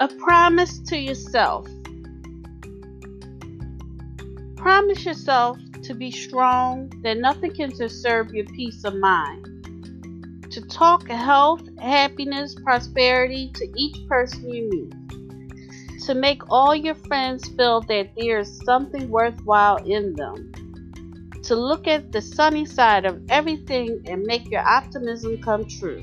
A promise to yourself. Promise yourself to be strong, that nothing can disturb your peace of mind. To talk health, happiness, prosperity to each person you meet. To make all your friends feel that there is something worthwhile in them. To look at the sunny side of everything and make your optimism come true.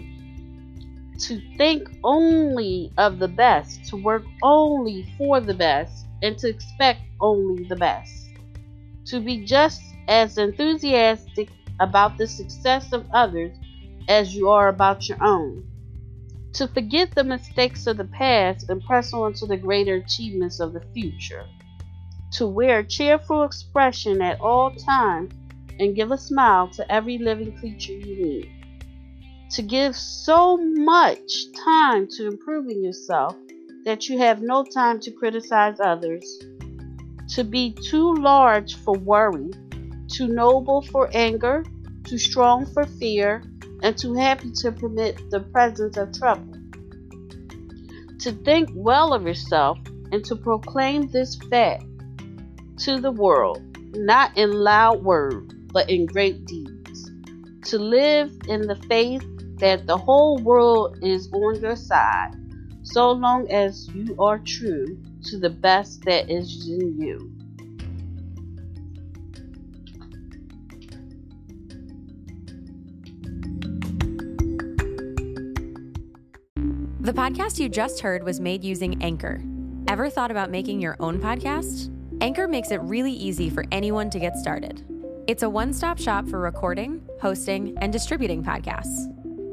To think only of the best, to work only for the best, and to expect only the best to be just as enthusiastic about the success of others as you are about your own. To forget the mistakes of the past and press on to the greater achievements of the future. To wear a cheerful expression at all times and give a smile to every living creature you meet. To give so much time to improving yourself that you have no time to criticize others to be too large for worry, too noble for anger, too strong for fear, and too happy to permit the presence of trouble. To think well of yourself and to proclaim this fact to the world, not in loud words, but in great deeds. To live in the faith that the whole world is on your side, so long as you are true to the best that is in you. The podcast you just heard was made using Anchor. Ever thought about making your own podcast? Anchor makes it really easy for anyone to get started. It's a one stop shop for recording, hosting, and distributing podcasts.